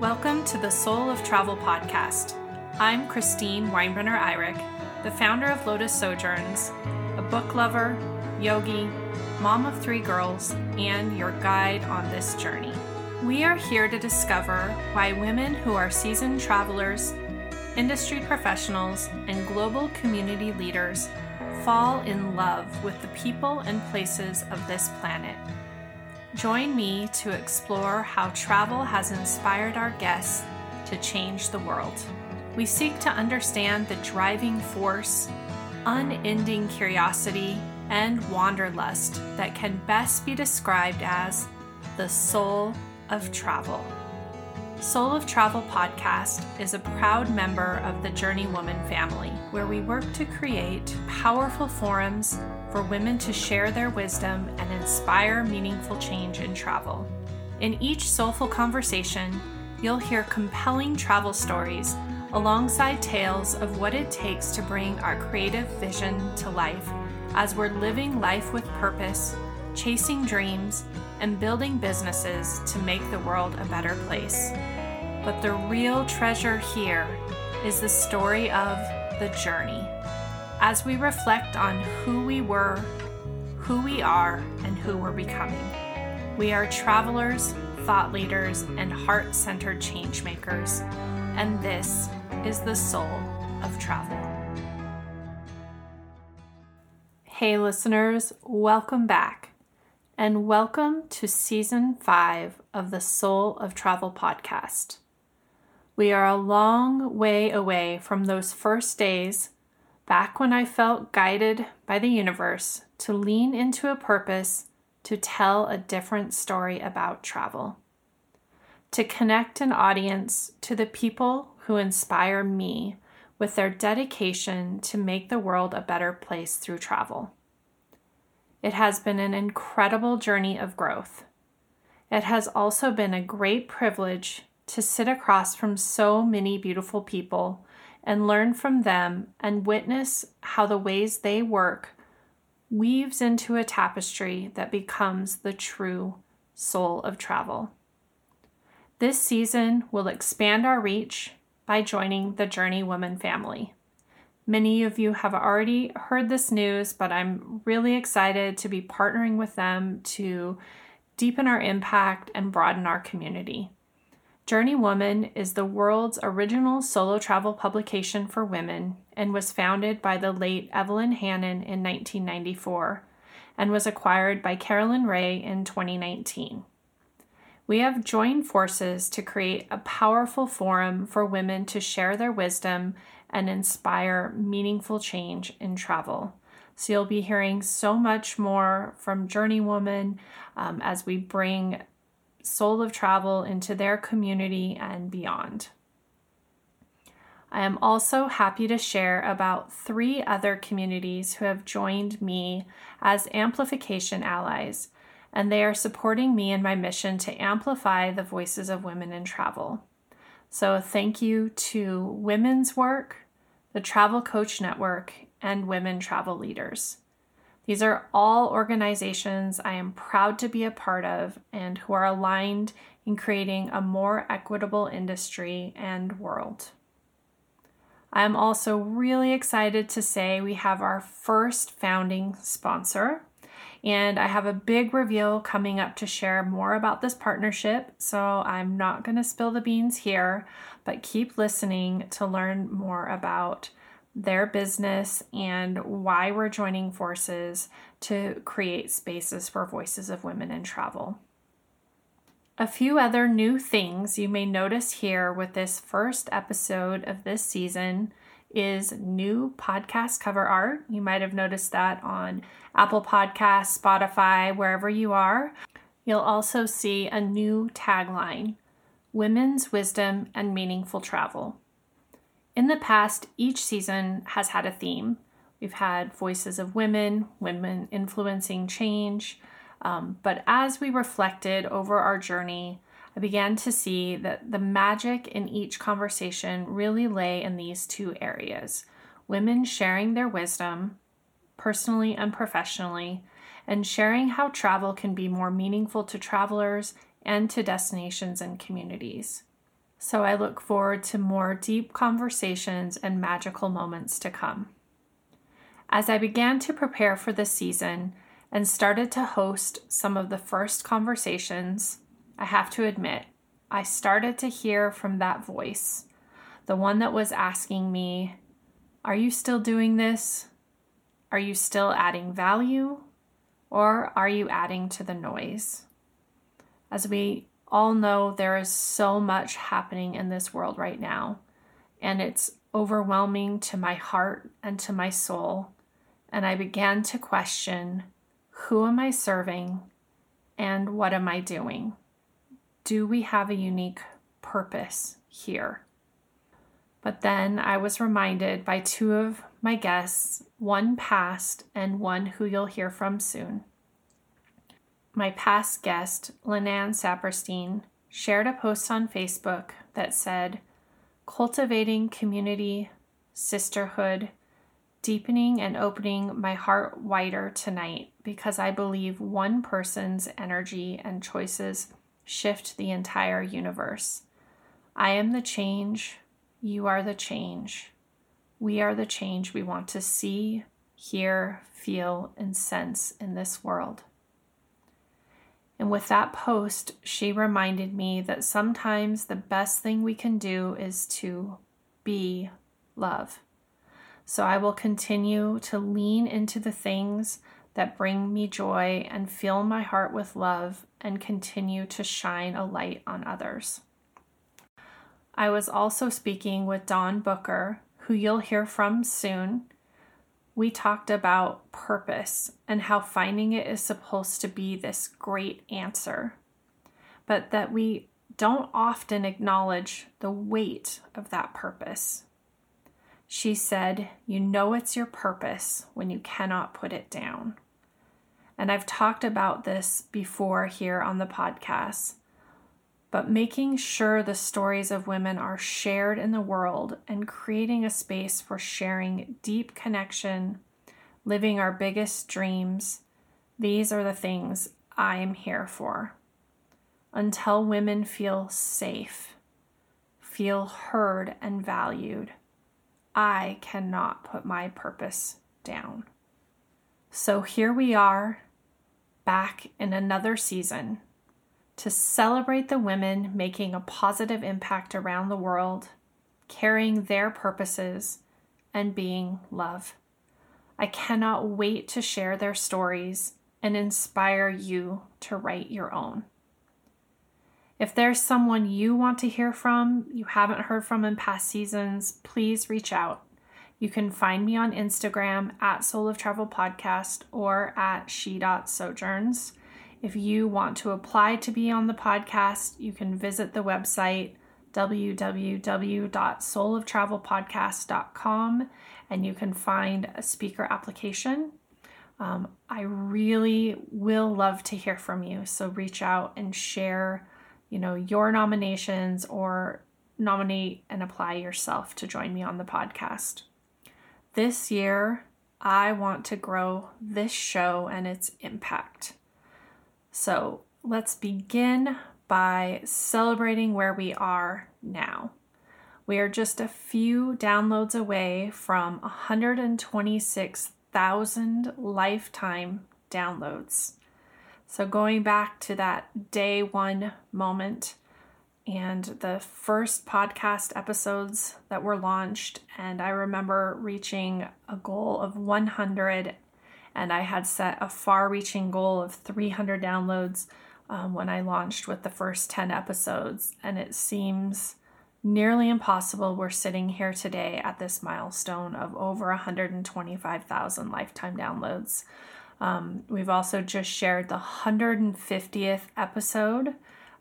Welcome to the Soul of Travel podcast. I'm Christine Weinbrenner Eyrich, the founder of Lotus Sojourns, a book lover, yogi, mom of three girls, and your guide on this journey. We are here to discover why women who are seasoned travelers, industry professionals, and global community leaders fall in love with the people and places of this planet Join me to explore how travel has inspired our guests to change the world. We seek to understand the driving force, unending curiosity, and wanderlust that can best be described as the soul of travel. Soul of Travel podcast is a proud member of the Journey Woman family, where we work to create powerful forums for women to share their wisdom and inspire meaningful change in travel. In each soulful conversation, you'll hear compelling travel stories alongside tales of what it takes to bring our creative vision to life as we're living life with purpose, chasing dreams, and building businesses to make the world a better place. But the real treasure here is the story of the journey. As we reflect on who we were, who we are, and who we're becoming, we are travelers, thought leaders, and heart centered change makers. And this is the soul of travel. Hey, listeners, welcome back and welcome to season five of the Soul of Travel podcast. We are a long way away from those first days back when I felt guided by the universe to lean into a purpose to tell a different story about travel. To connect an audience to the people who inspire me with their dedication to make the world a better place through travel. It has been an incredible journey of growth. It has also been a great privilege to sit across from so many beautiful people and learn from them and witness how the ways they work weaves into a tapestry that becomes the true soul of travel. This season will expand our reach by joining the Journey Woman family. Many of you have already heard this news, but I'm really excited to be partnering with them to deepen our impact and broaden our community. Journey Woman is the world's original solo travel publication for women and was founded by the late Evelyn Hannon in 1994 and was acquired by Carolyn Ray in 2019. We have joined forces to create a powerful forum for women to share their wisdom and inspire meaningful change in travel. So, you'll be hearing so much more from Journey Woman um, as we bring soul of travel into their community and beyond. I am also happy to share about three other communities who have joined me as amplification allies, and they are supporting me in my mission to amplify the voices of women in travel. So, thank you to Women's Work, the Travel Coach Network, and Women Travel Leaders. These are all organizations I am proud to be a part of and who are aligned in creating a more equitable industry and world. I am also really excited to say we have our first founding sponsor, and I have a big reveal coming up to share more about this partnership. So I'm not going to spill the beans here, but keep listening to learn more about their business and why we're joining forces to create spaces for voices of women in travel. A few other new things you may notice here with this first episode of this season is new podcast cover art. You might have noticed that on Apple Podcasts, Spotify, wherever you are. You'll also see a new tagline Women's Wisdom and Meaningful Travel. In the past, each season has had a theme. We've had voices of women, women influencing change. Um, but as we reflected over our journey, I began to see that the magic in each conversation really lay in these two areas women sharing their wisdom, personally and professionally, and sharing how travel can be more meaningful to travelers and to destinations and communities. So I look forward to more deep conversations and magical moments to come. As I began to prepare for the season and started to host some of the first conversations, I have to admit, I started to hear from that voice, the one that was asking me, Are you still doing this? Are you still adding value? Or are you adding to the noise? As we all know, there is so much happening in this world right now, and it's overwhelming to my heart and to my soul. And I began to question who am I serving and what am I doing? Do we have a unique purpose here? But then I was reminded by two of my guests, one past and one who you'll hear from soon. My past guest, Linan Saperstein, shared a post on Facebook that said, Cultivating community, sisterhood, deepening and opening my heart wider tonight because I believe one person's energy and choices shift the entire universe. I am the change, you are the change. We are the change we want to see, hear, feel, and sense in this world. And with that post, she reminded me that sometimes the best thing we can do is to be love. So I will continue to lean into the things that bring me joy and fill my heart with love and continue to shine a light on others. I was also speaking with Dawn Booker, who you'll hear from soon. We talked about purpose and how finding it is supposed to be this great answer, but that we don't often acknowledge the weight of that purpose. She said, You know it's your purpose when you cannot put it down. And I've talked about this before here on the podcast but making sure the stories of women are shared in the world and creating a space for sharing deep connection, living our biggest dreams. These are the things I am here for. Until women feel safe, feel heard and valued, I cannot put my purpose down. So here we are, back in another season to celebrate the women making a positive impact around the world, carrying their purposes, and being love. I cannot wait to share their stories and inspire you to write your own. If there's someone you want to hear from, you haven't heard from in past seasons, please reach out. You can find me on Instagram at Soul of Travel Podcast or at she.sojourns. If you want to apply to be on the podcast, you can visit the website www.souloftravelpodcast.com and you can find a speaker application. Um, I really will love to hear from you. So reach out and share, you know, your nominations or nominate and apply yourself to join me on the podcast. This year, I want to grow this show and its impact. So let's begin by celebrating where we are now. We are just a few downloads away from 126,000 lifetime downloads. So, going back to that day one moment and the first podcast episodes that were launched, and I remember reaching a goal of 100 and I had set a far reaching goal of 300 downloads um, when I launched with the first 10 episodes. And it seems nearly impossible we're sitting here today at this milestone of over 125,000 lifetime downloads. Um, we've also just shared the 150th episode,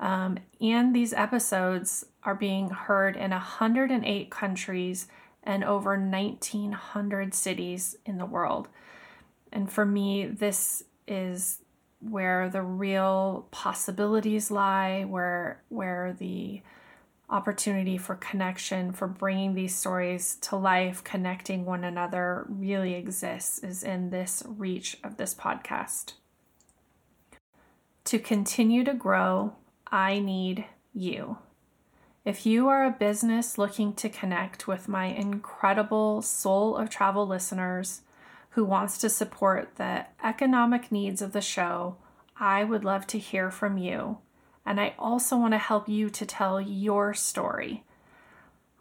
um, and these episodes are being heard in 108 countries and over 1,900 cities in the world. And for me, this is where the real possibilities lie, where where the opportunity for connection, for bringing these stories to life, connecting one another really exists is in this reach of this podcast. To continue to grow, I need you. If you are a business looking to connect with my incredible Soul of Travel listeners who wants to support the economic needs of the show, I would love to hear from you. And I also want to help you to tell your story.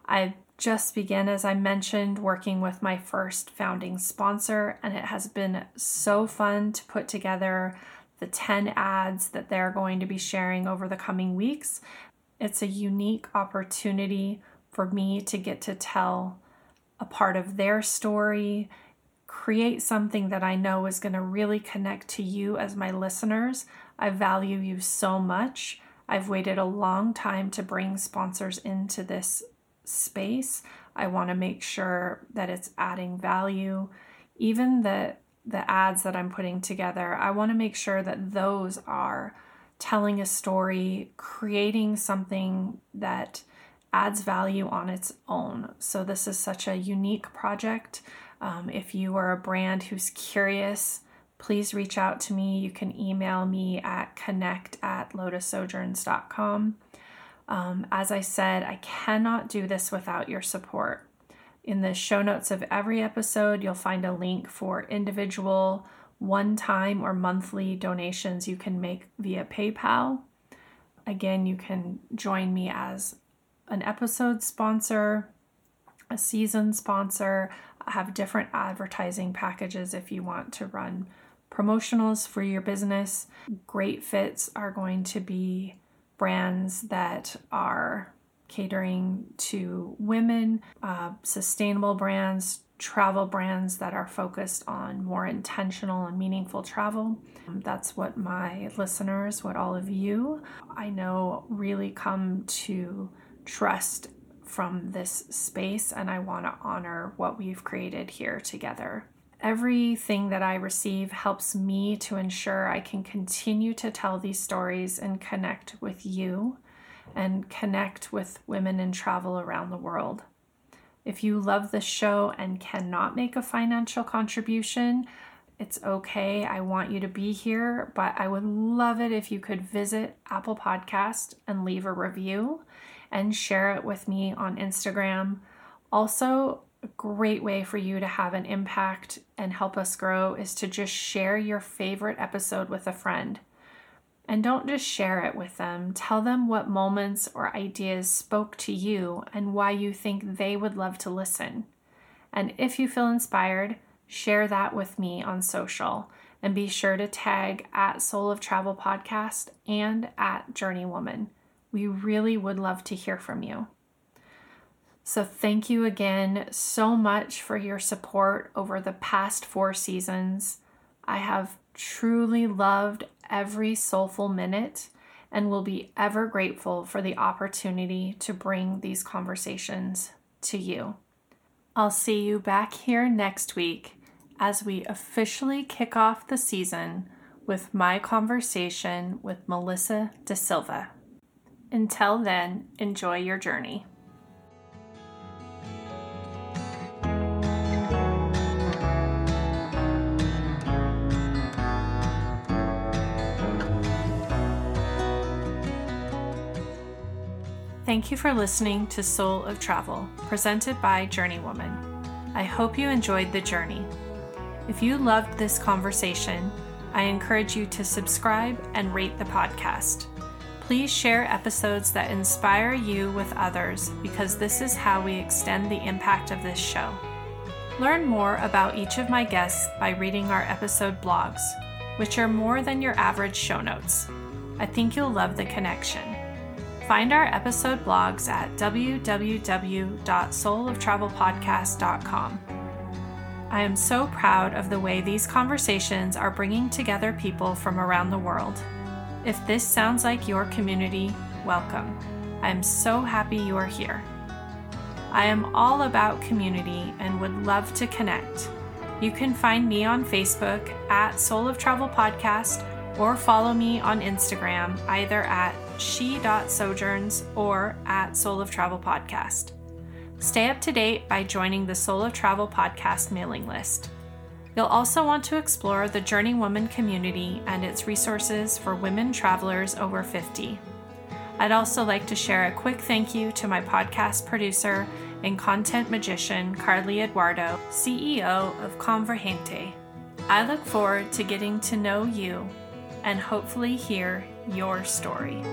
I just began, as I mentioned, working with my first founding sponsor, and it has been so fun to put together the 10 ads that they're going to be sharing over the coming weeks. It's a unique opportunity for me to get to tell a part of their story, create something that I know is going to really connect to you as my listeners. I value you so much. I've waited a long time to bring sponsors into this space. I want to make sure that it's adding value. Even the the ads that I'm putting together, I want to make sure that those are telling a story, creating something that adds value on its own. So this is such a unique project. Um, if you are a brand who's curious, please reach out to me. You can email me at connect at lotussojourns.com. Um, as I said, I cannot do this without your support. In the show notes of every episode, you'll find a link for individual, one time, or monthly donations you can make via PayPal. Again, you can join me as an episode sponsor, a season sponsor. Have different advertising packages if you want to run promotionals for your business. Great fits are going to be brands that are catering to women, uh, sustainable brands, travel brands that are focused on more intentional and meaningful travel. Um, that's what my listeners, what all of you I know really come to trust from this space, and I want to honor what we've created here together. Everything that I receive helps me to ensure I can continue to tell these stories and connect with you and connect with women in travel around the world. If you love the show and cannot make a financial contribution, it's okay. I want you to be here, but I would love it if you could visit Apple Podcast and leave a review and share it with me on Instagram. Also, a great way for you to have an impact and help us grow is to just share your favorite episode with a friend. And don't just share it with them. Tell them what moments or ideas spoke to you and why you think they would love to listen. And if you feel inspired, share that with me on social. And be sure to tag at Soul of Travel Podcast and at Journey Woman. We really would love to hear from you. So, thank you again so much for your support over the past four seasons. I have truly loved every soulful minute and will be ever grateful for the opportunity to bring these conversations to you. I'll see you back here next week as we officially kick off the season with my conversation with Melissa De Silva. Until then, enjoy your journey. Thank you for listening to Soul of Travel, presented by Journey Woman. I hope you enjoyed the journey. If you loved this conversation, I encourage you to subscribe and rate the podcast. Please share episodes that inspire you with others because this is how we extend the impact of this show. Learn more about each of my guests by reading our episode blogs, which are more than your average show notes. I think you'll love the connection. Find our episode blogs at www.souloftravelpodcast.com. I am so proud of the way these conversations are bringing together people from around the world. If this sounds like your community, welcome. I am so happy you are here. I am all about community and would love to connect. You can find me on Facebook at Soul of Travel Podcast or follow me on Instagram either at she.sojourns or at Soul of Travel Podcast. Stay up to date by joining the Soul of Travel Podcast mailing list. You'll also want to explore the Journey Woman community and its resources for women travelers over 50. I'd also like to share a quick thank you to my podcast producer and content magician, Carly Eduardo, CEO of Convergente. I look forward to getting to know you and hopefully hear your story.